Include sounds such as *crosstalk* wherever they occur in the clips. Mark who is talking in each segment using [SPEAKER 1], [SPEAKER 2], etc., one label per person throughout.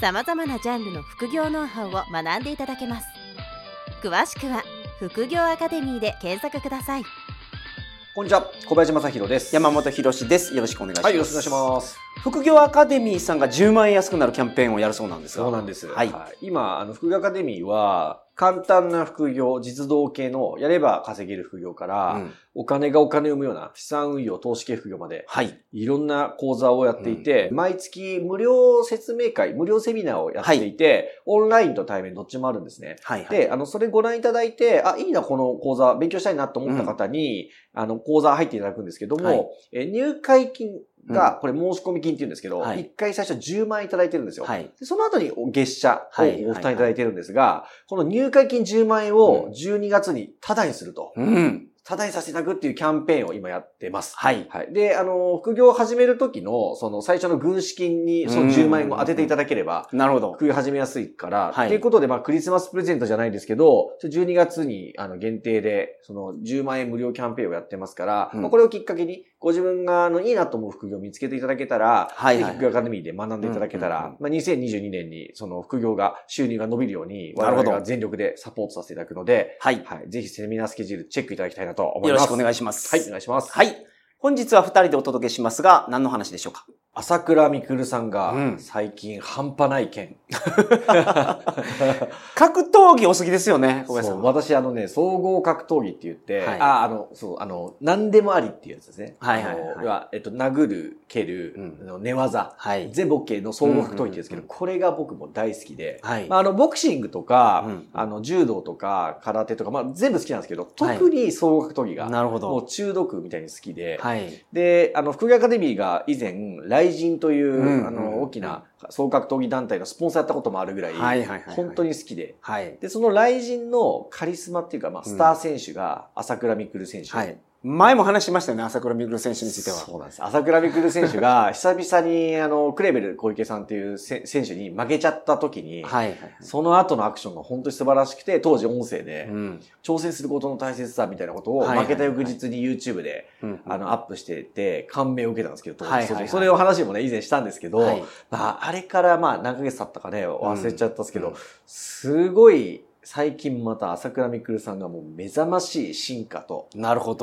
[SPEAKER 1] さまざまなジャンルの副業ノウハウを学んでいただけます詳しくは副業アカデミーで検索ください
[SPEAKER 2] こんにちは、小林正弘です。
[SPEAKER 3] 山本博です。よろしくお願いします。
[SPEAKER 2] はい、よろしくお願いします。
[SPEAKER 3] 副業アカデミーさんが10万円安くなるキャンペーンをやるそうなんですが。
[SPEAKER 2] そうなんです。
[SPEAKER 3] はい。
[SPEAKER 2] 今、あの、副業アカデミーは、簡単な副業、実動系の、やれば稼げる副業から、
[SPEAKER 3] うん
[SPEAKER 2] お金がお金を生むような資産運用、投資系副業まで、
[SPEAKER 3] はい。
[SPEAKER 2] いろんな講座をやっていて、毎月無料説明会、無料セミナーをやっていて、オンラインと対面どっちもあるんですね。
[SPEAKER 3] はい。はい。
[SPEAKER 2] で、あの、それご覧いただいて、あ、いいな、この講座、勉強したいなと思った方に、あの、講座入っていただくんですけども、
[SPEAKER 3] はい
[SPEAKER 2] え入会金が、これ申し込み金って言うんですけど、
[SPEAKER 3] はい
[SPEAKER 2] 一回最初10万円いただいてるんですよ。
[SPEAKER 3] はい。
[SPEAKER 2] でその後に月謝を
[SPEAKER 3] はい
[SPEAKER 2] ご負担いただいてるんですが、この入会金10万円を12月にタダにすると。
[SPEAKER 3] うん。
[SPEAKER 2] タダにさせていただくっていうキャンペーンを今やってます。
[SPEAKER 3] はい。
[SPEAKER 2] はい。で、あの、副業を始める時の、その最初の軍資金にその10万円を当てていただければ、
[SPEAKER 3] なるほど。
[SPEAKER 2] 副業始めやすいから、
[SPEAKER 3] はい
[SPEAKER 2] ということで、まあ、クリスマスプレゼントじゃないですけど、12月に、あの、限定で、その、10万円無料キャンペーンをやってますから、
[SPEAKER 3] うん
[SPEAKER 2] まあ、これをきっかけに、ご自分が、あの、いいなと思う副業を見つけていただけたら、
[SPEAKER 3] はいはい
[SPEAKER 2] 副業アカデミーで学んでいただけたら、
[SPEAKER 3] うんうんうん
[SPEAKER 2] まあ、2022年に、その、副業が、収入が伸びるように、我々が全力でサポートさせていただくので、
[SPEAKER 3] はい。
[SPEAKER 2] はい。ぜひセミナースケジュールチェックいただきたいなと思います。
[SPEAKER 3] よろしくお願いします。
[SPEAKER 2] はい、お願いします。
[SPEAKER 3] はい。本日は2人でお届けしますが、何の話でしょうか？
[SPEAKER 2] 朝倉みくるさん
[SPEAKER 3] う
[SPEAKER 2] が
[SPEAKER 3] ん、
[SPEAKER 2] 最近半端ない件。*laughs*
[SPEAKER 3] 格闘技お好きですよね、小林さ
[SPEAKER 2] そう、
[SPEAKER 3] んは。
[SPEAKER 2] 私あのね、総合格闘技って言って、
[SPEAKER 3] はい
[SPEAKER 2] あ、あの、そう、あの、何でもありっていうやつですね。
[SPEAKER 3] はいはいはい
[SPEAKER 2] はえっと、殴る、蹴る、
[SPEAKER 3] うん
[SPEAKER 2] 寝技、
[SPEAKER 3] はい。
[SPEAKER 2] 全部 OK の総合格闘技って言うんですけど、これが僕も大好きで、
[SPEAKER 3] はい。
[SPEAKER 2] まあ、あの、ボクシングとか、
[SPEAKER 3] うん
[SPEAKER 2] あの、柔道とか、空手とか、まあ、全部好きなんですけど、
[SPEAKER 3] はい
[SPEAKER 2] 特に総合格闘技が、
[SPEAKER 3] なるほ
[SPEAKER 2] もう
[SPEAKER 3] ど。
[SPEAKER 2] 中毒みたいに好きで、
[SPEAKER 3] はい。
[SPEAKER 2] で、あの、副業アカデミーが以前、雷神という、
[SPEAKER 3] うん
[SPEAKER 2] あの、大きな総格闘技団体のスポンサーやったこともあるぐらい、
[SPEAKER 3] はいはいはいはい
[SPEAKER 2] 本当に好きで、
[SPEAKER 3] はい。
[SPEAKER 2] で、その雷神のカリスマっていうか、まあ、スター選手が朝倉未来選手。
[SPEAKER 3] はい。前も話しましたよね、朝倉未来選手については。
[SPEAKER 2] そうなんです。朝倉未来選手が、*laughs* 久々に、あの、クレベル小池さんっていうせ選手に負けちゃった時に、
[SPEAKER 3] はいはいはい。
[SPEAKER 2] その後のアクションが本当に素晴らしくて、当時音声で、
[SPEAKER 3] うん。
[SPEAKER 2] 挑戦することの大切さみたいなことを、
[SPEAKER 3] はいはいはい
[SPEAKER 2] 負けた翌日に YouTube で、
[SPEAKER 3] うん
[SPEAKER 2] あの、アップしてて、感銘を受けたんですけど、当時
[SPEAKER 3] はいはいはい
[SPEAKER 2] それを話もね、以前したんですけど、
[SPEAKER 3] はい
[SPEAKER 2] まあ、あれからまあ、何ヶ月経ったかね、忘れちゃったんですけど、
[SPEAKER 3] うん
[SPEAKER 2] すごい、最近また朝倉未来さんがもう目覚ましい進化と。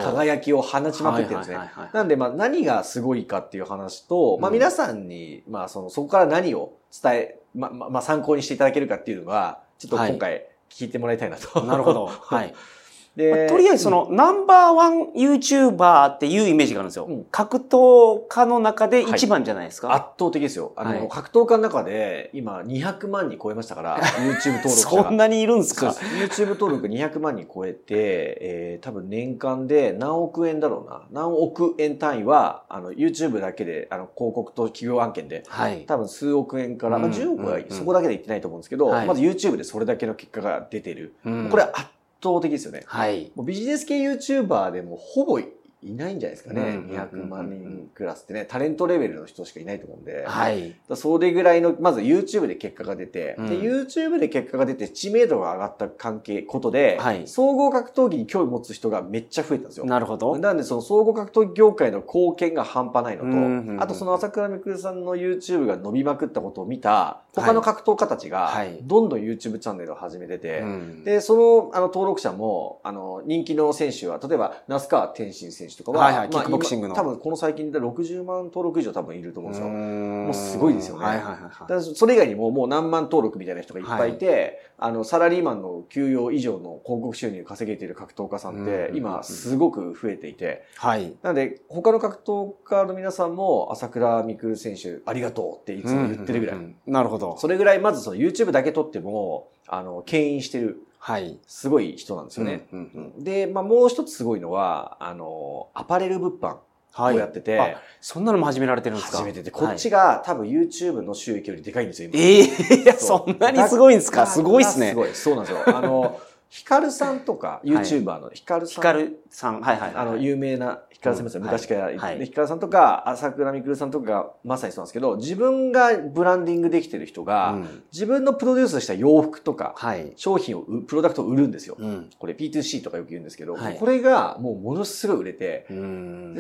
[SPEAKER 2] 輝きを放ちまくってるんですね
[SPEAKER 3] はいはいはいはい。
[SPEAKER 2] なんでまあ何がすごいかっていう話と、まあ
[SPEAKER 3] うん
[SPEAKER 2] 皆さんに、まあその、そこから何を伝え、ま、ままあ参考にしていただけるかっていうのが、ちょっと今回聞いてもらいたいなと。
[SPEAKER 3] なるほど。はい。*laughs*
[SPEAKER 2] で、
[SPEAKER 3] とりあえずその、ナンバーワン YouTuber っていうイメージがあるんですよ。
[SPEAKER 2] うん
[SPEAKER 3] 格闘家の中で一番じゃないですか。
[SPEAKER 2] 圧倒的ですよ。あの、
[SPEAKER 3] はい
[SPEAKER 2] 格闘家の中で今200万人超えましたから、YouTube 登録。*laughs*
[SPEAKER 3] そんなにいるんですか？
[SPEAKER 2] です YouTube 登録200万人超えて、えー、多分年間で何億円だろうな。何億円単位は、あの、YouTube だけで、あの、広告と企業案件で、
[SPEAKER 3] はい。
[SPEAKER 2] 多分数億円から、まあ、
[SPEAKER 3] うん
[SPEAKER 2] 10億は
[SPEAKER 3] うん
[SPEAKER 2] そこだけで言ってないと思うんですけど、
[SPEAKER 3] はい
[SPEAKER 2] まず YouTube でそれだけの結果が出てる。
[SPEAKER 3] うん
[SPEAKER 2] これ圧倒的ですよね。
[SPEAKER 3] はい。
[SPEAKER 2] もうビジネス系 YouTuber でもほぼいないんじゃないですかね。
[SPEAKER 3] うんうんうんうん
[SPEAKER 2] 200万人クラスってね、タレントレベルの人しかいないと思うんで。
[SPEAKER 3] はい。
[SPEAKER 2] それぐらいの、まず YouTube で結果が出て、
[SPEAKER 3] うん
[SPEAKER 2] で、YouTube で結果が出て知名度が上がった関係、ことで、
[SPEAKER 3] はい
[SPEAKER 2] 総合格闘技に興味持つ人がめっちゃ増えたんですよ。
[SPEAKER 3] なるほど。
[SPEAKER 2] なんで、その総合格闘技業界の貢献が半端ないのと、
[SPEAKER 3] うんうんうん
[SPEAKER 2] あとその朝倉未来さんの YouTube が伸びまくったことを見た、他の格闘家たちが
[SPEAKER 3] はい、
[SPEAKER 2] どんどん YouTube チャンネルを始めてて、
[SPEAKER 3] うん
[SPEAKER 2] で、その、あの、登録者も、あの、人気の選手は、例えば、那須川天心選手とかは、
[SPEAKER 3] はいはいキックボクシングの
[SPEAKER 2] 今多分、この最近で60万登録以上多分いると思うんですよ。
[SPEAKER 3] も
[SPEAKER 2] もうすごいですよね
[SPEAKER 3] はいはいはい
[SPEAKER 2] だ
[SPEAKER 3] は
[SPEAKER 2] からそれ以外にももう何万登録みたいな人がいっぱいいて、あの、サラリーマンの給与以上の広告収入稼げている格闘家さんって
[SPEAKER 3] う、ん
[SPEAKER 2] 今すごく増えていて、
[SPEAKER 3] い。はい。
[SPEAKER 2] なので、他の格闘家の皆さんも、朝倉未来選手、ありがとうっていつも言ってるぐらい。
[SPEAKER 3] うんうんうんなるほど。
[SPEAKER 2] それぐらい、まずその YouTube だけ撮っても、あの、牽引してる、
[SPEAKER 3] はい。
[SPEAKER 2] すごい人なんですよね。
[SPEAKER 3] うんうんうん
[SPEAKER 2] で、まあ、もう一つすごいのは、あの、アパレル物販。
[SPEAKER 3] はい
[SPEAKER 2] をやってて、
[SPEAKER 3] あそんなのも始められてるんですか？
[SPEAKER 2] 始めてて、こっち
[SPEAKER 3] が。
[SPEAKER 2] が多分 YouTube の収益よりでかいんですよ、今。
[SPEAKER 3] ええいや、
[SPEAKER 2] そう
[SPEAKER 3] そんなにすごいんですか？すごいっすね
[SPEAKER 2] す。ごい。そうなんですよ。あの、ヒカルさんとか、YouTuber のヒカルさん。
[SPEAKER 3] ヒカルさん、はいはいはい。
[SPEAKER 2] あの、有名なヒカルさんですよ。
[SPEAKER 3] うん
[SPEAKER 2] 昔から。
[SPEAKER 3] はい
[SPEAKER 2] でヒカルさんとか、朝倉未来さんとかがまさにそうなんですけど、自分がブランディングできてる人が、
[SPEAKER 3] うん
[SPEAKER 2] 自分のプロデュースした洋服とか、
[SPEAKER 3] はい。
[SPEAKER 2] 商品を売、プロダクトを売るんですよ。
[SPEAKER 3] うん。
[SPEAKER 2] これ P2C とかよく言うんですけど、
[SPEAKER 3] はい
[SPEAKER 2] これがもうものすごい売れて、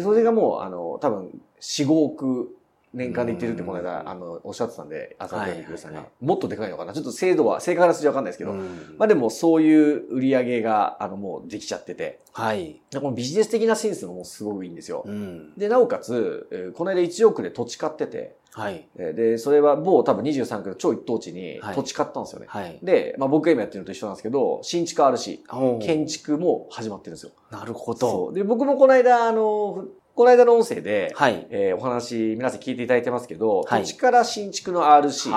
[SPEAKER 2] それがもう、あの、多分、4、5億年間でいってるってこの
[SPEAKER 3] うん
[SPEAKER 2] 間、あの、おっしゃってたんで、朝倉未来さんが、
[SPEAKER 3] はい
[SPEAKER 2] もっとでかいのかな？ちょっと精度は、正確な数字はわかんないですけど、
[SPEAKER 3] うん
[SPEAKER 2] まあでもそういう売り上げが、あの、もうできちゃってて、
[SPEAKER 3] はい。
[SPEAKER 2] でこのビジネス的なセンスもすごくいいんですよ。
[SPEAKER 3] うん。
[SPEAKER 2] で、なおかつ、えーこの間1億で土地買ってて、
[SPEAKER 3] はい。
[SPEAKER 2] えーで、それは某多分23区の超一等地に
[SPEAKER 3] はい
[SPEAKER 2] 土地買ったんですよね。
[SPEAKER 3] はい。
[SPEAKER 2] で、まあ僕が今やってるのと一緒なんですけど、新築あるし、建築も始まってるんですよ。
[SPEAKER 3] なるほ
[SPEAKER 2] そ
[SPEAKER 3] ど。
[SPEAKER 2] う。で、僕もこの間、あの、この間の音声で、
[SPEAKER 3] はい。
[SPEAKER 2] えーお話、皆さん聞いていただいてますけど、
[SPEAKER 3] はい
[SPEAKER 2] 土地から新築の RC、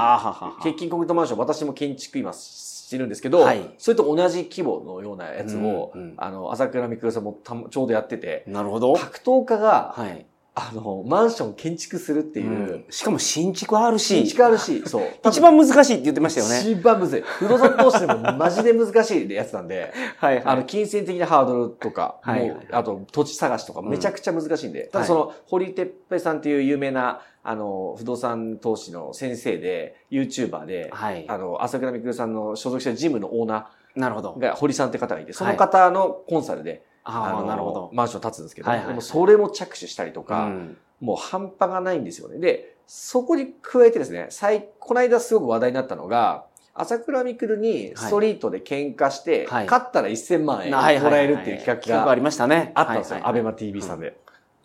[SPEAKER 2] 鉄筋コンクリートマンション、私も建築今してるんですけど、
[SPEAKER 3] はい
[SPEAKER 2] それと同じ規模のようなやつを、
[SPEAKER 3] うんうん
[SPEAKER 2] あの、朝倉未来さんもたちょうどやってて、
[SPEAKER 3] なるほど。
[SPEAKER 2] 格闘家が、
[SPEAKER 3] はい。
[SPEAKER 2] あの、マンション建築するっていう、
[SPEAKER 3] うんしかも新築あるし、
[SPEAKER 2] 新築あるし、そう。*laughs*
[SPEAKER 3] 一番難しいって言ってましたよね。
[SPEAKER 2] 一番むずい。不動産投資でもマジで難しいやつなんで、*laughs*
[SPEAKER 3] はい
[SPEAKER 2] あの、金銭的なハードルとか、
[SPEAKER 3] はい
[SPEAKER 2] あと土地探しとかめちゃくちゃ難しいんで、ただ
[SPEAKER 3] はい
[SPEAKER 2] その、堀哲平さんっていう有名な、あの、不動産投資の先生で、YouTuber で、
[SPEAKER 3] はい。
[SPEAKER 2] あの、朝倉未来さんの所属したジムのオーナ
[SPEAKER 3] なるほど
[SPEAKER 2] ー。が堀さんって方がいて、その方のコンサルで、
[SPEAKER 3] ああ、
[SPEAKER 2] の
[SPEAKER 3] なるほど。
[SPEAKER 2] マンション建つんですけど、
[SPEAKER 3] はいはいはい
[SPEAKER 2] でもそれも着手したりとか、
[SPEAKER 3] うん
[SPEAKER 2] もう半端がないんですよね。で、そこに加えてですね、最、この間すごく話題になったのが、朝倉未来にストリートで喧嘩して、
[SPEAKER 3] はい
[SPEAKER 2] 勝ったら1000万円もらえるっていう企画が
[SPEAKER 3] ありましたね。
[SPEAKER 2] あったんですよ。
[SPEAKER 3] はいはいはい
[SPEAKER 2] アベマ TV さんで。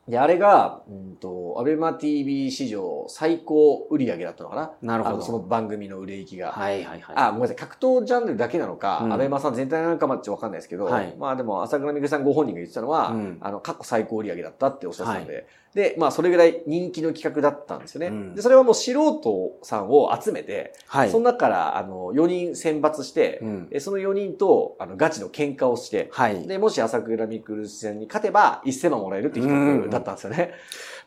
[SPEAKER 2] で、あれが、うんと、アベマ TV 史上最高売り上げだったのかな？
[SPEAKER 3] なるほど
[SPEAKER 2] その番組の売れ行きが。
[SPEAKER 3] はいはいはい。
[SPEAKER 2] あ、ごめんなさい。格闘ジャンルだけなのか、
[SPEAKER 3] うん
[SPEAKER 2] アベマさん全体なのかまでわかんないですけど、
[SPEAKER 3] はい
[SPEAKER 2] まあでも、朝倉未来さんご本人が言ってたのは、
[SPEAKER 3] うん
[SPEAKER 2] あの、過去最高売り上げだったっておっしゃってたので、で、まあそれぐらい人気の企画だったんですよね。
[SPEAKER 3] うん
[SPEAKER 2] で、それはもう素人さんを集めて、
[SPEAKER 3] はい。
[SPEAKER 2] その中から、あの、4人選抜して、
[SPEAKER 3] うん
[SPEAKER 2] えその4人と、あの、ガチの喧嘩をして、
[SPEAKER 3] はい。
[SPEAKER 2] で、もし朝倉未来戦に勝てば1000万もらえるっていう企画だったんですよね。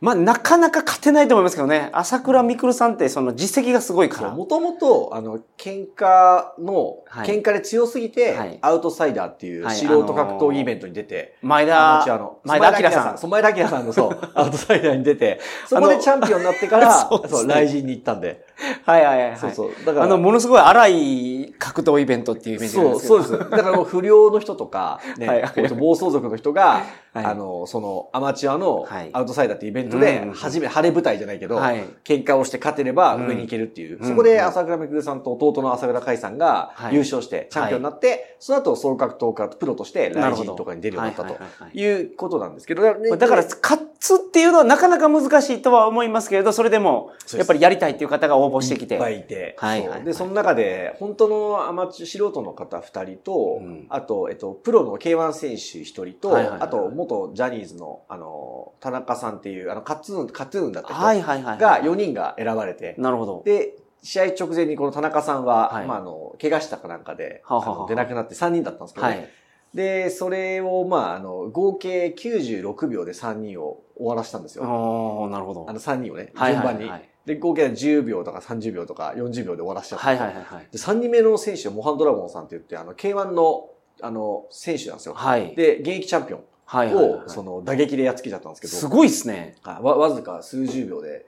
[SPEAKER 3] まあ、なかなか勝てないと思いますけどね。朝倉未来さんってその実績がすごいから。
[SPEAKER 2] もともと、あの、喧嘩の、
[SPEAKER 3] はい
[SPEAKER 2] 喧嘩で強すぎて、
[SPEAKER 3] はい
[SPEAKER 2] アウトサイダーっていう
[SPEAKER 3] はい
[SPEAKER 2] 素人格闘技イベントに出て、
[SPEAKER 3] 前
[SPEAKER 2] アマチュア
[SPEAKER 3] 田、
[SPEAKER 2] の、
[SPEAKER 3] 前田明さん。
[SPEAKER 2] そう前田明さんのそう、*laughs* アウトサイダーに出て、*laughs* そこでチャンピオンになってから、*laughs*
[SPEAKER 3] そう
[SPEAKER 2] 雷神に行ったんで。
[SPEAKER 3] はいはいはいはい。
[SPEAKER 2] そうそう。だから、
[SPEAKER 3] あの、ものすごい荒い格闘イベントっていうイメージ
[SPEAKER 2] そう。そうです。だから不良の人とか、ね、暴走族の人が、
[SPEAKER 3] はい
[SPEAKER 2] あの、その、アマチュアの
[SPEAKER 3] はい
[SPEAKER 2] アウトサイダーっていうイベント
[SPEAKER 3] うん
[SPEAKER 2] で
[SPEAKER 3] うん、
[SPEAKER 2] 初め、晴れ舞台じゃないけど、
[SPEAKER 3] はい。
[SPEAKER 2] 喧嘩をして勝てれば
[SPEAKER 3] うん。
[SPEAKER 2] 上に行けるっていう。
[SPEAKER 3] うん。
[SPEAKER 2] そこで朝倉未来さんと弟の朝倉海さんが
[SPEAKER 3] はい。
[SPEAKER 2] 優勝して、チャンピオンになって、その後、総格闘家、プロとして、ライジンとかに出るようになったと
[SPEAKER 3] はい
[SPEAKER 2] うことなんですけど、だから
[SPEAKER 3] 勝つっていうのはなかなか難しいとは思いますけれど、それでもやっぱりやりたいっていう方が応募してきて。
[SPEAKER 2] いっぱいいて。
[SPEAKER 3] はい。
[SPEAKER 2] で、その中で、本当のアマチュア、素人の方二人と、
[SPEAKER 3] うん。
[SPEAKER 2] あと、えっと、プロの K1 選手一人と、あと、元ジャニーズの、あの、田中さんっていう、あの、カツーン、カトゥーンだった人
[SPEAKER 3] はいはいはい。
[SPEAKER 2] が4人が選ばれて、
[SPEAKER 3] なるほど。
[SPEAKER 2] で、試合直前にこの田中さんは、
[SPEAKER 3] はい
[SPEAKER 2] まあ、あの、怪我したかなんかで、
[SPEAKER 3] は
[SPEAKER 2] 出なくなって3人だったんですけどね、
[SPEAKER 3] はい。
[SPEAKER 2] で、それを、まあ、あの、合計96秒で3人を終わらしたんですよ。
[SPEAKER 3] おー、なるほど。
[SPEAKER 2] あの3人をね、
[SPEAKER 3] はい
[SPEAKER 2] 順番に。
[SPEAKER 3] はいはい。
[SPEAKER 2] で、合計で10秒とか30秒とか40秒で終わらしちゃったん
[SPEAKER 3] はい。はいはいはい。
[SPEAKER 2] で、3人目の選手はモハンドラゴンさんって言って、あの、K1 の、あの、選手なんですよ。
[SPEAKER 3] はい。
[SPEAKER 2] で、現役チャンピオン
[SPEAKER 3] はいはいはい
[SPEAKER 2] を、その、打撃でやっつけちゃったんですけど、
[SPEAKER 3] すごいっすね。
[SPEAKER 2] あわわずか数十秒で、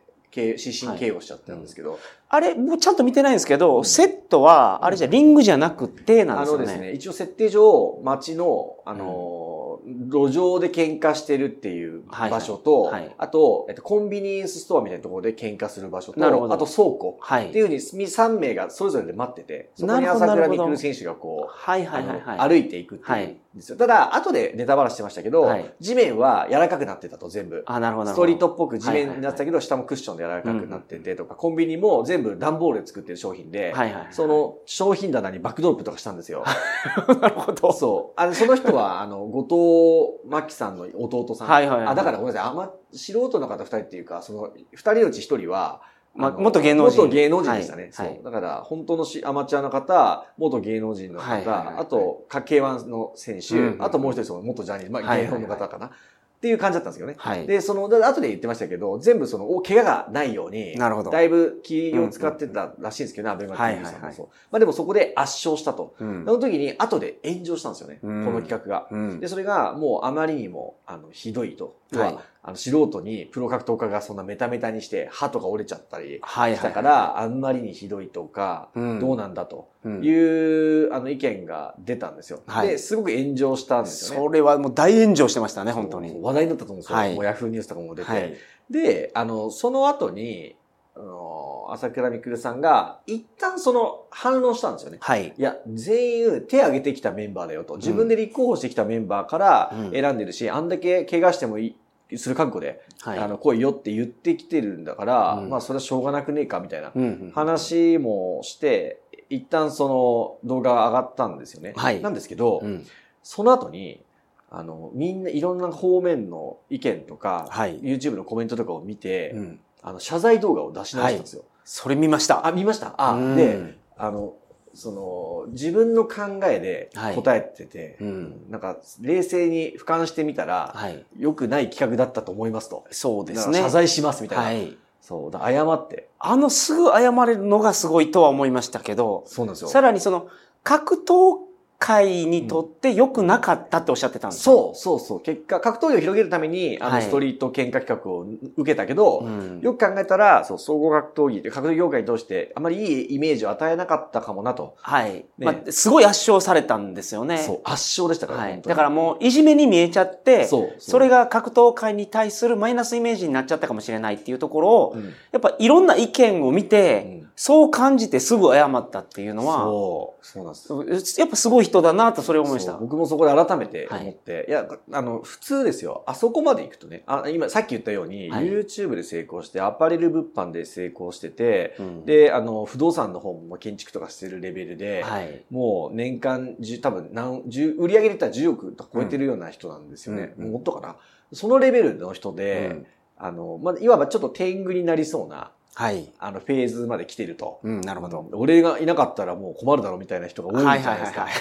[SPEAKER 2] 失神 KO しちゃったんですけど、
[SPEAKER 3] あれ、もうちゃんと見てないんですけど、セットは、あれじゃリングじゃなくてなんですよね。
[SPEAKER 2] あのですね、一応設定上、街の、あの、路上で喧嘩してるっていう場所と、
[SPEAKER 3] はいはい
[SPEAKER 2] あと、えっと、コンビニエンスストアみたいなところで喧嘩する場所と、あと倉庫。
[SPEAKER 3] はい
[SPEAKER 2] って。いうふうに3名がそれぞれで待ってて、そこに朝倉未来選手がこう、
[SPEAKER 3] はいはいはいはい。
[SPEAKER 2] 歩いていくっていうんですよ。ただ、後でネタバラしてましたけど、
[SPEAKER 3] はい
[SPEAKER 2] 地面は柔らかくなってたと全部。
[SPEAKER 3] あ、なるほどな
[SPEAKER 2] スト。リートっぽく地面になってたけど、下もクッションで柔らかくなっててとか、コンビニも全部段ボールで作ってる商品で、
[SPEAKER 3] はいはいはい。
[SPEAKER 2] その商品棚にバックドロップとかしたんですよ。*laughs*
[SPEAKER 3] なるほど。
[SPEAKER 2] そう。あの、その人は、あの、後藤真希さんの弟さん。
[SPEAKER 3] はいはいはい
[SPEAKER 2] あ、だからごめんなさい。あんま、素人の方二人っていうか、その、二人のうち一人は、
[SPEAKER 3] ま
[SPEAKER 2] あの
[SPEAKER 3] 元芸能人
[SPEAKER 2] 元芸能人でしたね。
[SPEAKER 3] はい
[SPEAKER 2] そう。
[SPEAKER 3] はい
[SPEAKER 2] だから、本当のしアマチュアの方、元芸能人の方、
[SPEAKER 3] はいはいはいはい
[SPEAKER 2] あと、K1 の選手、
[SPEAKER 3] うん
[SPEAKER 2] あともう一人元ジャニーズ、まあ、
[SPEAKER 3] はいはいはい
[SPEAKER 2] 芸能の方かな。っていう感じだったんですよね。
[SPEAKER 3] はい。
[SPEAKER 2] で、その、だ後で言ってましたけど、全部その、お怪我がないように、
[SPEAKER 3] なるほど。
[SPEAKER 2] だいぶ気を使ってたらしいんですけどね、アベマ TV さんも
[SPEAKER 3] はいはいはい
[SPEAKER 2] そう。まあでもそこで圧勝したと。
[SPEAKER 3] うん
[SPEAKER 2] その時に後で炎上したんですよね、
[SPEAKER 3] うん
[SPEAKER 2] この企画が。
[SPEAKER 3] うん
[SPEAKER 2] で、それがもうあまりにも、あの、ひどいと。要
[SPEAKER 3] はい
[SPEAKER 2] は、あの、素人にプロ格闘家がそんなメタメタにして歯とか折れちゃったり。したから、あんまりにひどいとか、
[SPEAKER 3] うん
[SPEAKER 2] どうなんだと
[SPEAKER 3] うん
[SPEAKER 2] いう、あの、意見が出たんですよ。
[SPEAKER 3] はい
[SPEAKER 2] で、すごく炎上したんですよね。
[SPEAKER 3] それはもう大炎上してましたね、本当に。
[SPEAKER 2] 話題になったと思うんですよ。
[SPEAKER 3] はい
[SPEAKER 2] もうヤフーニュースとかも出て。
[SPEAKER 3] はい。
[SPEAKER 2] で、あの、その後に、あの、朝倉未来さんが、一旦その反論したんですよね。
[SPEAKER 3] はい。
[SPEAKER 2] いや、全員手挙げてきたメンバーだよと。自分で立候補してきたメンバーから
[SPEAKER 3] うん
[SPEAKER 2] 選んでるし、あんだけ怪我してもいい、する覚悟で、
[SPEAKER 3] はい。
[SPEAKER 2] あの、来いよって言ってきてるんだから、
[SPEAKER 3] うん
[SPEAKER 2] まあそれはしょうがなくねえかみたいな話もして、一旦その動画が上がったんですよね。
[SPEAKER 3] はい
[SPEAKER 2] なんですけど、
[SPEAKER 3] うん。
[SPEAKER 2] その後に、あの、みんないろんな方面の意見とか、
[SPEAKER 3] はい。
[SPEAKER 2] YouTube のコメントとかを見て、
[SPEAKER 3] うん。
[SPEAKER 2] あの、謝罪動画を出し直したんですよ。
[SPEAKER 3] それ見ました。
[SPEAKER 2] あ、見ましたあ、
[SPEAKER 3] うん
[SPEAKER 2] で、、あの、その、自分の考えで
[SPEAKER 3] はい
[SPEAKER 2] 答えてて、
[SPEAKER 3] うん。
[SPEAKER 2] なんか、冷静に俯瞰してみたら、
[SPEAKER 3] はい。
[SPEAKER 2] 良くない企画だったと思いますと。
[SPEAKER 3] そうですね。
[SPEAKER 2] 謝罪しますみたいな。
[SPEAKER 3] はい。
[SPEAKER 2] そう、だ謝って。
[SPEAKER 3] あのすぐ謝れるのがすごいとは思いましたけど、
[SPEAKER 2] そうなんですよ。
[SPEAKER 3] さらにその、格闘界にとって良くなかったっておっしゃってたんですよ。
[SPEAKER 2] そう、そうそう。結果、格闘技を広げるために、あの、
[SPEAKER 3] はい
[SPEAKER 2] ストリート喧嘩企画を受けたけど、
[SPEAKER 3] うん
[SPEAKER 2] よく考えたら、そう、総合格闘技って格闘技業界に通して、あまりいいイメージを与えなかったかもなと。
[SPEAKER 3] はい。まあ、すごい圧勝されたんですよね。
[SPEAKER 2] そう、圧勝でしたから、
[SPEAKER 3] はい。だからもう、いじめに見えちゃって、
[SPEAKER 2] そう、
[SPEAKER 3] それが格闘界に対するマイナスイメージになっちゃったかもしれないっていうところを、
[SPEAKER 2] うん、
[SPEAKER 3] やっぱいろんな意見を見て、
[SPEAKER 2] うん
[SPEAKER 3] そう感じてすぐ謝ったっていうのは、
[SPEAKER 2] そう、そうなんです。
[SPEAKER 3] やっぱすごい人だなとそれを思いました。
[SPEAKER 2] 僕もそこで改めて思って、い、や、あの、普通ですよ。あそこまで行くとね、あ今、さっき言ったように、
[SPEAKER 3] はい
[SPEAKER 2] YouTube で成功して、アパレル物販で成功してて、
[SPEAKER 3] うん
[SPEAKER 2] で、あの、不動産の方も建築とかしてるレベルで、
[SPEAKER 3] はい。
[SPEAKER 2] もう年間10、多分何、10売り上げで言ったら10億とか超えてるような人なんですよね。
[SPEAKER 3] うんうん
[SPEAKER 2] もっとかな。そのレベルの人
[SPEAKER 3] う
[SPEAKER 2] で、
[SPEAKER 3] ん
[SPEAKER 2] あの、まあ、いわばちょっと天狗になりそうな、
[SPEAKER 3] はい。
[SPEAKER 2] あの、フェーズまで来てると。
[SPEAKER 3] うん、なるほど。
[SPEAKER 2] 俺がいなかったらもう困るだろうみたいな人が多いじゃないですか。
[SPEAKER 3] はいはいは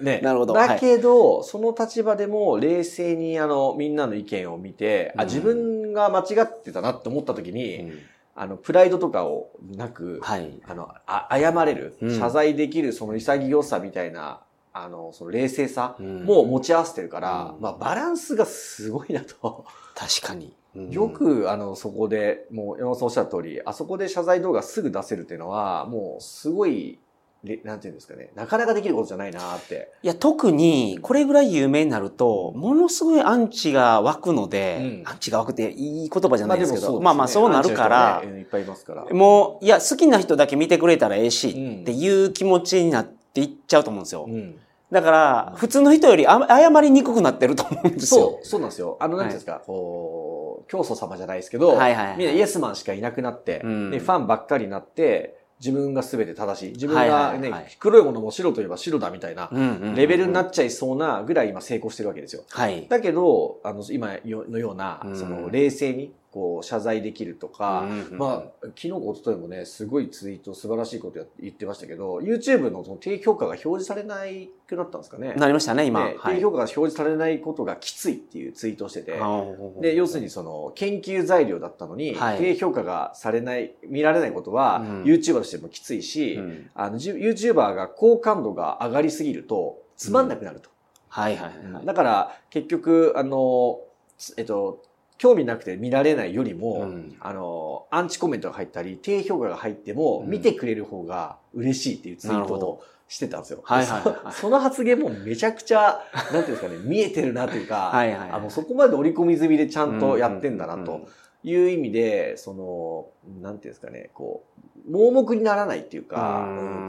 [SPEAKER 3] い
[SPEAKER 2] ね。*laughs*
[SPEAKER 3] なるほど
[SPEAKER 2] だけど、その立場でも冷静にあの、みんなの意見を見て、あ、
[SPEAKER 3] うん
[SPEAKER 2] 自分が間違ってたなって思った時に、
[SPEAKER 3] うん
[SPEAKER 2] あの、プライドとかをなく、
[SPEAKER 3] はい。
[SPEAKER 2] あの、あ謝れる、
[SPEAKER 3] うん
[SPEAKER 2] 謝罪できるその潔さみたいな、あの、その冷静さ
[SPEAKER 3] うん
[SPEAKER 2] も持ち合わせてるから、
[SPEAKER 3] うん
[SPEAKER 2] まあ、バランスがすごいなと。
[SPEAKER 3] 確かに。うん
[SPEAKER 2] よ、く、あの、そこで、もう、山本さんおっしゃる通り、あそこで謝罪動画すぐ出せるっていうのは、もう、すごい、れなんていうんですかね、なかなかできることじゃないなって。
[SPEAKER 3] いや、特に、これぐらい有名になると、ものすごいアンチが湧くので、
[SPEAKER 2] うん
[SPEAKER 3] アンチが湧くっていい言葉じゃないですけど、
[SPEAKER 2] そうですね
[SPEAKER 3] まあまあそうなるから
[SPEAKER 2] ねいっぱいいますから。
[SPEAKER 3] もう、いや、好きな人だけ見てくれたらええし、
[SPEAKER 2] うん
[SPEAKER 3] っていう気持ちになっていっちゃうと思うんですよ。
[SPEAKER 2] うん。
[SPEAKER 3] だから、普通の人よりあ謝りにくくなってると思うんですよ。
[SPEAKER 2] そう、そうなんですよ。あの、なんですか、こう、教祖様じゃないですけど、
[SPEAKER 3] はいはいはい
[SPEAKER 2] みんなイエスマンしかいなくなって、
[SPEAKER 3] うん
[SPEAKER 2] で、ファンばっかりになって、自分が全て正しい。自分
[SPEAKER 3] はい
[SPEAKER 2] がね、
[SPEAKER 3] はいはい
[SPEAKER 2] 黒いものも白といえば白だみたいな、レベルになっちゃいそうなぐらい今成功してるわけですよ。
[SPEAKER 3] はい。
[SPEAKER 2] だけど、あの、今のような
[SPEAKER 3] う、ん
[SPEAKER 2] その、冷静に、こう、謝罪できるとか、
[SPEAKER 3] うんうん
[SPEAKER 2] まあ、昨日、おとといもね、すごいツイート、素晴らしいことや言ってましたけど、YouTube のその低評価が表示されないくなったんですかね。
[SPEAKER 3] なりましたね、今。
[SPEAKER 2] ね
[SPEAKER 3] はい
[SPEAKER 2] 低評価が表示されないことがきついっていうツイートをしてて、
[SPEAKER 3] あ
[SPEAKER 2] で、要するにその、研究材料だったのに、
[SPEAKER 3] はい
[SPEAKER 2] 低評価がされない、見られないことは、
[SPEAKER 3] うん
[SPEAKER 2] YouTuber としてもきついし、
[SPEAKER 3] うん
[SPEAKER 2] あの、YouTuber が好感度が上がりすぎると、つまんなくなると。
[SPEAKER 3] はいはいはい。
[SPEAKER 2] だから、結局、あの、つえっと、興味なくて見られないよりも、
[SPEAKER 3] うん。
[SPEAKER 2] あの、アンチコメントが入ったり、低評価が入っても、
[SPEAKER 3] うん。
[SPEAKER 2] 見てくれる方が嬉しいっていうツイートをしてたんですよ。
[SPEAKER 3] はいはいはい。はい
[SPEAKER 2] そその発言もめちゃくちゃ、なんていうんですかね、見えてるなというか、*laughs*
[SPEAKER 3] はいはいはい。
[SPEAKER 2] あもうそこまで織り込み済みでちゃんとやってんだなという意味で、その、なんていうんですかね、こう、盲目にならないっていうか、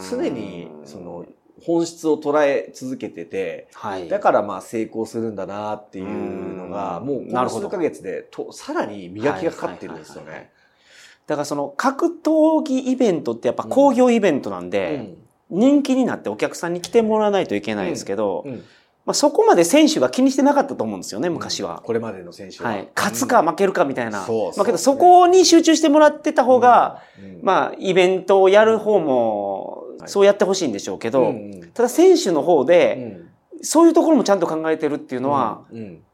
[SPEAKER 2] 常に、その、本質を捉え続けてて、
[SPEAKER 3] はい。
[SPEAKER 2] だからまあ成功するんだなっていうのが、
[SPEAKER 3] うん
[SPEAKER 2] もうこの数ヶ月でと、さらに磨きがかかってるんですよね。
[SPEAKER 3] だからその格闘技イベントってやっぱ工業イベントなんで、人気になってお客さんに来てもらわないといけないですけど、
[SPEAKER 2] うんうん
[SPEAKER 3] まあ、そこまで選手が気にしてなかったと思うんですよね、昔は。
[SPEAKER 2] これまでの選手は。
[SPEAKER 3] はい。勝つか負けるかみたいな。
[SPEAKER 2] そうそう
[SPEAKER 3] まあけどそこに集中してもらってた方が、
[SPEAKER 2] うん、
[SPEAKER 3] まあイベントをやる方も
[SPEAKER 2] はい
[SPEAKER 3] そうやってほしいんでしょうけど、ただ選手の方
[SPEAKER 2] う
[SPEAKER 3] で、
[SPEAKER 2] ん。
[SPEAKER 3] そういうところもちゃんと考えてるっていうのは、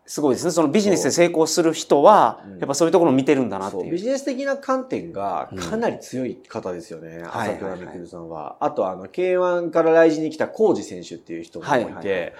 [SPEAKER 3] すごいですね。そのビジネスで成功する人は
[SPEAKER 2] うん、
[SPEAKER 3] やっぱそういうところを見てるんだなっていう。
[SPEAKER 2] ビジネス的な観点がかなり強い方ですよね、
[SPEAKER 3] ん
[SPEAKER 2] 朝倉未来さんは。あと、あの、K1 から来日に来たコージ選手っていう人もいて、
[SPEAKER 3] はいはいはいはい。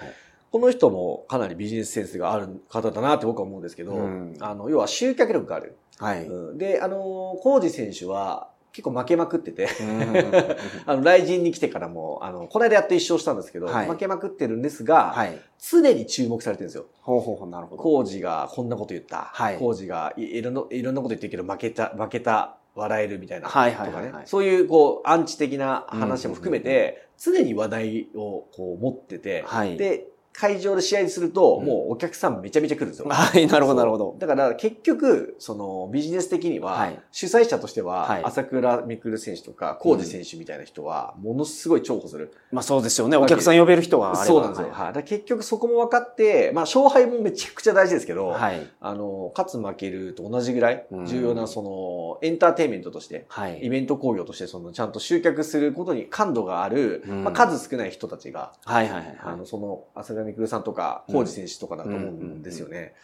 [SPEAKER 2] この人もかなりビジネスセンスがある方だなって僕は思うんですけど、
[SPEAKER 3] うん。
[SPEAKER 2] あの、要は集客力がある。
[SPEAKER 3] はい。
[SPEAKER 2] うん。で、あの、コージ選手は結構負けまくってて、
[SPEAKER 3] うん *laughs*
[SPEAKER 2] あの、来日に来てからも、あの、この間やっと一勝したんですけど、
[SPEAKER 3] はい
[SPEAKER 2] 負けまくってるんですが、
[SPEAKER 3] はい。
[SPEAKER 2] 常に注目されてるんですよ。
[SPEAKER 3] ほうほうほう、なるほど。
[SPEAKER 2] コージがこんなこと言った。
[SPEAKER 3] はい
[SPEAKER 2] コージがいいろんな、いろんなこと言ってるけど、負けた、負けた、笑えるみたいな。
[SPEAKER 3] はいはいはい
[SPEAKER 2] とかね
[SPEAKER 3] はい。
[SPEAKER 2] そういう、こう、アンチ的な話も含めて、常に話題をこう持ってて、
[SPEAKER 3] はい。
[SPEAKER 2] で、会場で試合すると、
[SPEAKER 3] うん
[SPEAKER 2] もうお客さんめちゃめちゃ来るんですよ。*laughs*
[SPEAKER 3] はい、なるほど、なるほど。
[SPEAKER 2] だから結局、そのビジネス的には、
[SPEAKER 3] はい
[SPEAKER 2] 主催者としては、
[SPEAKER 3] はい
[SPEAKER 2] 朝倉未来選手とか、コージ選手みたいな人は、ものすごい重宝する。
[SPEAKER 3] まあそうですよね。お客さん呼べる人はあれば
[SPEAKER 2] そうなんですよ。はい。結局そこも分かって、まあ勝敗もめちゃくちゃ大事ですけど、
[SPEAKER 3] はい。
[SPEAKER 2] あの、勝つ負けると同じぐらい
[SPEAKER 3] うん
[SPEAKER 2] 重要な、その、エンターテインメントとして、
[SPEAKER 3] はい。
[SPEAKER 2] イベント工業として、その、ちゃんと集客することに感度がある、
[SPEAKER 3] うん
[SPEAKER 2] まあ、数少ない人たちが、
[SPEAKER 3] はいはいはい。
[SPEAKER 2] あの、その、浅田未来さんとか、コージ選手とかだと思うんですよね。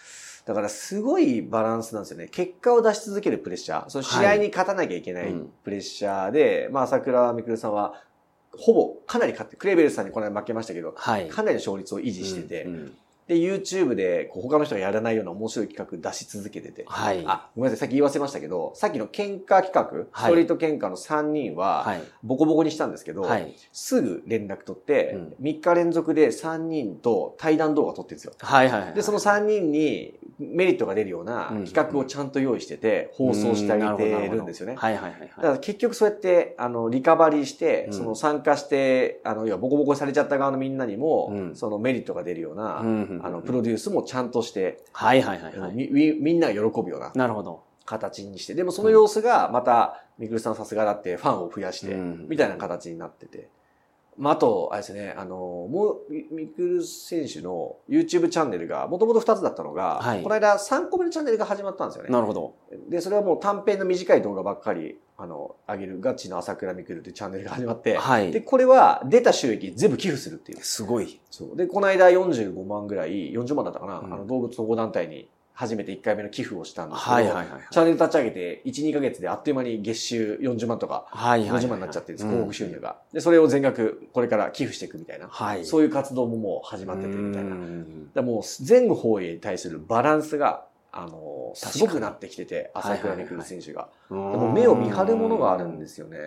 [SPEAKER 2] だから、すごいバランスなんですよね。結果を出し続けるプレッシャー。その試合に勝たなきゃいけない
[SPEAKER 3] うん
[SPEAKER 2] プレッシャーで、まあ、朝倉未来さんは、ほぼ、かなり勝って、クレーベルさんにこの間負けましたけど、
[SPEAKER 3] はい。
[SPEAKER 2] かなりの勝率を維持してて、
[SPEAKER 3] うんうん
[SPEAKER 2] で、YouTube でこう他の人がやらないような面白い企画出し続けてて。
[SPEAKER 3] はい。
[SPEAKER 2] あ、ごめんなさい、さっき言わせましたけど、さっきの喧嘩企画、
[SPEAKER 3] はい
[SPEAKER 2] ストリート喧嘩の3人は、
[SPEAKER 3] はい。
[SPEAKER 2] ボコボコにしたんですけど、
[SPEAKER 3] はい。
[SPEAKER 2] すぐ連絡取って、
[SPEAKER 3] うん
[SPEAKER 2] 3日連続で3人と対談動画撮ってるんですよ。
[SPEAKER 3] はいはいはい。
[SPEAKER 2] で、その3人にメリットが出るような
[SPEAKER 3] うん
[SPEAKER 2] 企画をちゃんと用意してて、放送してあげてるんですよね。
[SPEAKER 3] はいはいはい
[SPEAKER 2] だか
[SPEAKER 3] はい。
[SPEAKER 2] ら結局そうやって、あの、リカバリーして、
[SPEAKER 3] うん
[SPEAKER 2] その参加して、あの、要はボコボコされちゃった側のみんなにも、
[SPEAKER 3] うん
[SPEAKER 2] そのメリットが出るような、
[SPEAKER 3] うん
[SPEAKER 2] あの、プロデュースもちゃんとして、
[SPEAKER 3] はいはいはいはい。
[SPEAKER 2] みみみんなが喜ぶような
[SPEAKER 3] なるほど。
[SPEAKER 2] 形にして、でもその様子がまた、みくるさんさすがだってファンを増やして、
[SPEAKER 3] うん
[SPEAKER 2] みたいな形になってて。まあ、あと、あれですね、あの、もう、みみくる選手の YouTube チャンネルが、もともと2つだったのが、
[SPEAKER 3] はい
[SPEAKER 2] この間3個目のチャンネルが始まったんですよね。
[SPEAKER 3] なるほど。
[SPEAKER 2] で、それはもう短編の短い動画ばっかり、あの、上げるガチの朝倉みくるっていうチャンネルが始まって、
[SPEAKER 3] はい
[SPEAKER 2] で、これは出た収益全部寄付するっていう。
[SPEAKER 3] すごい。
[SPEAKER 2] そう。で、この間45万ぐらい、40万だったかな、
[SPEAKER 3] うん
[SPEAKER 2] あの、動物保護団体に初めて1回目の寄付をしたんですけど、
[SPEAKER 3] はいはいはいはい。
[SPEAKER 2] チャンネル立ち上げて1、2ヶ月であっという間に月収40万とか
[SPEAKER 3] はいはいはい。
[SPEAKER 2] 50万になっちゃってるんです、
[SPEAKER 3] うん
[SPEAKER 2] 広告収入が。で、それを全額これから寄付していくみたいな。
[SPEAKER 3] はい。
[SPEAKER 2] そういう活動ももう始まっててみたいな。だもう全方位に対するバランスが、あの、すごくなってきてて、
[SPEAKER 3] はいはい
[SPEAKER 2] 朝倉未来選手が。
[SPEAKER 3] で
[SPEAKER 2] でも目を見張るものがあるんですよね。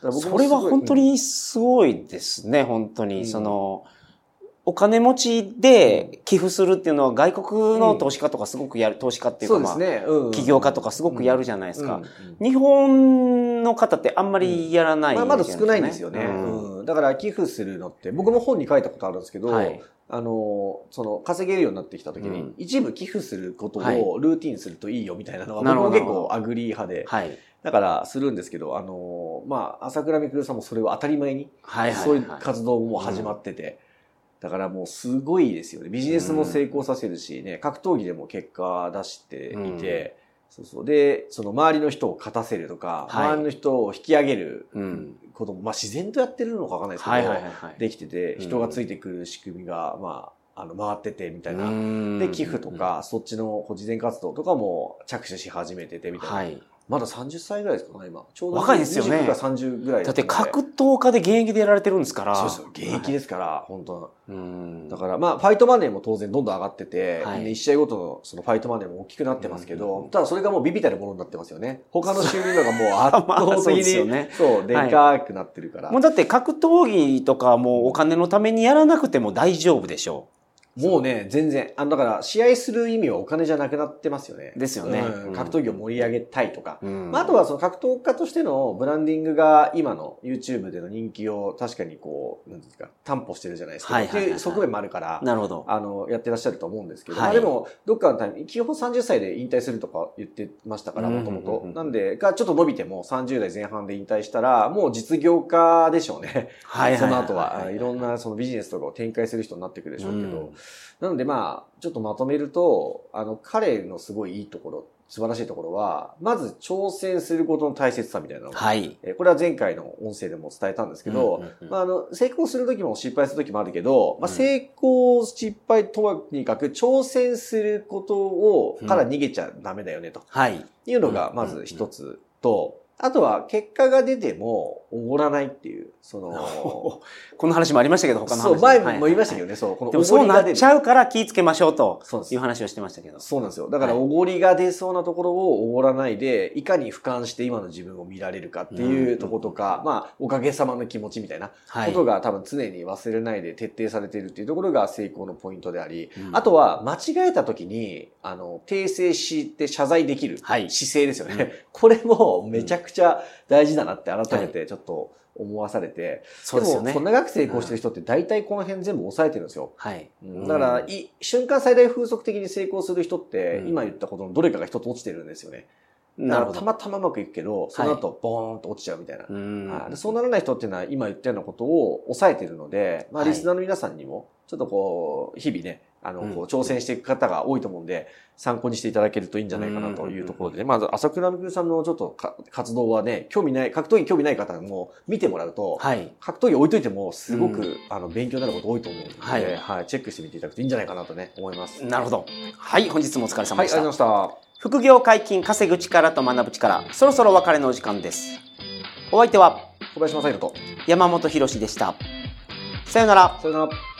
[SPEAKER 3] それは本当、にすごいですね、本当に。
[SPEAKER 2] うん
[SPEAKER 3] その、お金持ちで寄付するっていうのは外国の投資家とかすごくやる、投資家っていうか、まあ、業家とかすごくやるじゃないですか。日本の方ってあんまりやらない、
[SPEAKER 2] まあ、まだ少ないんですよね、だから寄付するのって、僕も本に書いたことあるんですけど、
[SPEAKER 3] はい。
[SPEAKER 2] あの、その、稼げるようになってきた時に、
[SPEAKER 3] うん。
[SPEAKER 2] 一部寄付すること
[SPEAKER 3] はい。
[SPEAKER 2] をルーティンするといいよみたいなのは、僕も結構 agree 派で、
[SPEAKER 3] はい。
[SPEAKER 2] だからするんですけど、あの、まあ、朝倉未来さんもそれを当たり前に。そういう活動も始まってて、だからもうすごいですよね。ビジネスも成功させるしね、格闘技でも結果出していて、そうそう。で、その周りの人を勝たせるとか、
[SPEAKER 3] はい
[SPEAKER 2] 周りの人を引き上げる
[SPEAKER 3] うん。
[SPEAKER 2] ことも、まあ自然とやってるのかわかんないですけど、
[SPEAKER 3] はいはいはいはい。
[SPEAKER 2] できてて、
[SPEAKER 3] うん
[SPEAKER 2] 人がついてくる仕組みが、まあ、あの、回っててみたいな。
[SPEAKER 3] な
[SPEAKER 2] で、寄付と、か、そっちの慈善活動とかも着手し始めててみたいな。
[SPEAKER 3] はい。
[SPEAKER 2] まだ30歳ぐらいですかね、今。ちょうど
[SPEAKER 3] 若いですよね
[SPEAKER 2] 29か30ぐらい
[SPEAKER 3] だって格闘家で現役でやられてるんですから。
[SPEAKER 2] そうそう、現役ですから、本当
[SPEAKER 3] うん。
[SPEAKER 2] だから、まあ、ファイトマネーも当然どんどん上がってて、
[SPEAKER 3] はい
[SPEAKER 2] 1試合ごとのそのファイトマネーも大きくなってますけど、
[SPEAKER 3] うん
[SPEAKER 2] ただそれがもうビビたるものになってますよね。他の収入のがもう圧 *laughs*
[SPEAKER 3] まあ
[SPEAKER 2] 倒
[SPEAKER 3] そう
[SPEAKER 2] 的に、
[SPEAKER 3] ですよね
[SPEAKER 2] そう、でかくなってるから。
[SPEAKER 3] もうだって格闘技とかもうお金のためにやらなくても大丈夫でしょ
[SPEAKER 2] もうね、全然。あの、だから、試合する意味はお金じゃなくなってますよね。
[SPEAKER 3] ですよね
[SPEAKER 2] うん
[SPEAKER 3] うん
[SPEAKER 2] 格闘技を盛り上げたいとか。
[SPEAKER 3] う。うん
[SPEAKER 2] まあ、あとはその格闘家としてのブランディングが今の YouTube での人気を確かにこう、なんですか、担保してるじゃないですか。
[SPEAKER 3] はい
[SPEAKER 2] っていう側面もあるから、
[SPEAKER 3] なるほど。
[SPEAKER 2] あの、やってらっしゃると思うんですけど、
[SPEAKER 3] はい
[SPEAKER 2] まあでも、どっかのタイミング、基本30歳で引退するとか言ってましたから、
[SPEAKER 3] うん
[SPEAKER 2] もともと。なんで、がちょっと伸びても30代前半で引退したら、もう実業家でしょうね。
[SPEAKER 3] はい
[SPEAKER 2] その後は、
[SPEAKER 3] はい
[SPEAKER 2] いろんなそのビジネスとかを展開する人になってくるでしょうけど、
[SPEAKER 3] うん
[SPEAKER 2] なのでまあ、ちょっとまとめると、あの、彼のすごいいいところ、素晴らしいところは、まず挑戦することの大切さみたいなのが、
[SPEAKER 3] はい。
[SPEAKER 2] えーこれは前回の音声でも伝えたんですけど、まあ、あの、成功する時も失敗する時もあるけど、まあ、
[SPEAKER 3] うん。
[SPEAKER 2] 成功、失敗とはにかく挑戦することを、
[SPEAKER 3] うん。
[SPEAKER 2] から逃げちゃダメだよね、と。
[SPEAKER 3] はい。
[SPEAKER 2] いうのが、まず一つと、あとは、結果が出ても、おごらないっていう、その、*laughs*
[SPEAKER 3] この話もありましたけど、他の話
[SPEAKER 2] そう、
[SPEAKER 3] で
[SPEAKER 2] 前も言いましたけ
[SPEAKER 3] ど
[SPEAKER 2] どね、そう、この
[SPEAKER 3] でも
[SPEAKER 2] お
[SPEAKER 3] そうなっ。ちゃうから気ぃつけましょうという話をしてましたけど。
[SPEAKER 2] そうなんですよ。だから、
[SPEAKER 3] はい
[SPEAKER 2] おごりが出そうなところをおごらないで、いかに俯瞰して今の自分を見られるかっていうところとか、まあ、おかげさまの気持ちみたいな
[SPEAKER 3] はい。
[SPEAKER 2] ことが多分常に忘れないで徹底されているっていうところが成功のポイントであり、
[SPEAKER 3] うん
[SPEAKER 2] あとは間違えた時に、あの、訂正して謝罪できる
[SPEAKER 3] はい
[SPEAKER 2] 姿勢ですよね。
[SPEAKER 3] うん
[SPEAKER 2] これもめちゃくちゃ大事だなって改めてちょっと思わされて、
[SPEAKER 3] そうですよね
[SPEAKER 2] も、。長く成功してる人って大体この辺全部抑えてるんですよ。
[SPEAKER 3] はい。
[SPEAKER 2] うんだから、い瞬間最大風速的に成功する人って、
[SPEAKER 3] うん
[SPEAKER 2] 今言ったことのどれかが一つ落ちてるんですよね。
[SPEAKER 3] なる
[SPEAKER 2] たまたまうまくいくけど、その後ボーンと落ちちゃうみたいな。
[SPEAKER 3] うん
[SPEAKER 2] はいでそうならない人っていうのは今言ったようなことを抑えてるので、まあ、
[SPEAKER 3] はい
[SPEAKER 2] リスナーの皆さんにも、ちょっとこう、日々ね、あの、
[SPEAKER 3] うん
[SPEAKER 2] こう挑戦していく方が多いと思うんで、参考にしていただけるといいんじゃないかなというところでね、まず、朝倉未来さんのちょっとか活動はね、興味ない、格闘技興味ない方も見てもらうと、
[SPEAKER 3] はい。
[SPEAKER 2] 格闘技置いといても、すごく、
[SPEAKER 3] うん
[SPEAKER 2] あの、勉強になること多いと思うので、
[SPEAKER 3] はい
[SPEAKER 2] はい、チェックしてみていただくといいんじゃないかなとね、思います。
[SPEAKER 3] なるほど。はい。本日もお疲れ様
[SPEAKER 2] はい、
[SPEAKER 3] でした。
[SPEAKER 2] ありがとうございました。
[SPEAKER 3] 副業解禁、稼ぐ力と学ぶ力。そろそろお別れのお時間です。お相手は
[SPEAKER 2] 小林正宏と、
[SPEAKER 3] 山本博史でした。さよなら。
[SPEAKER 2] さよなら。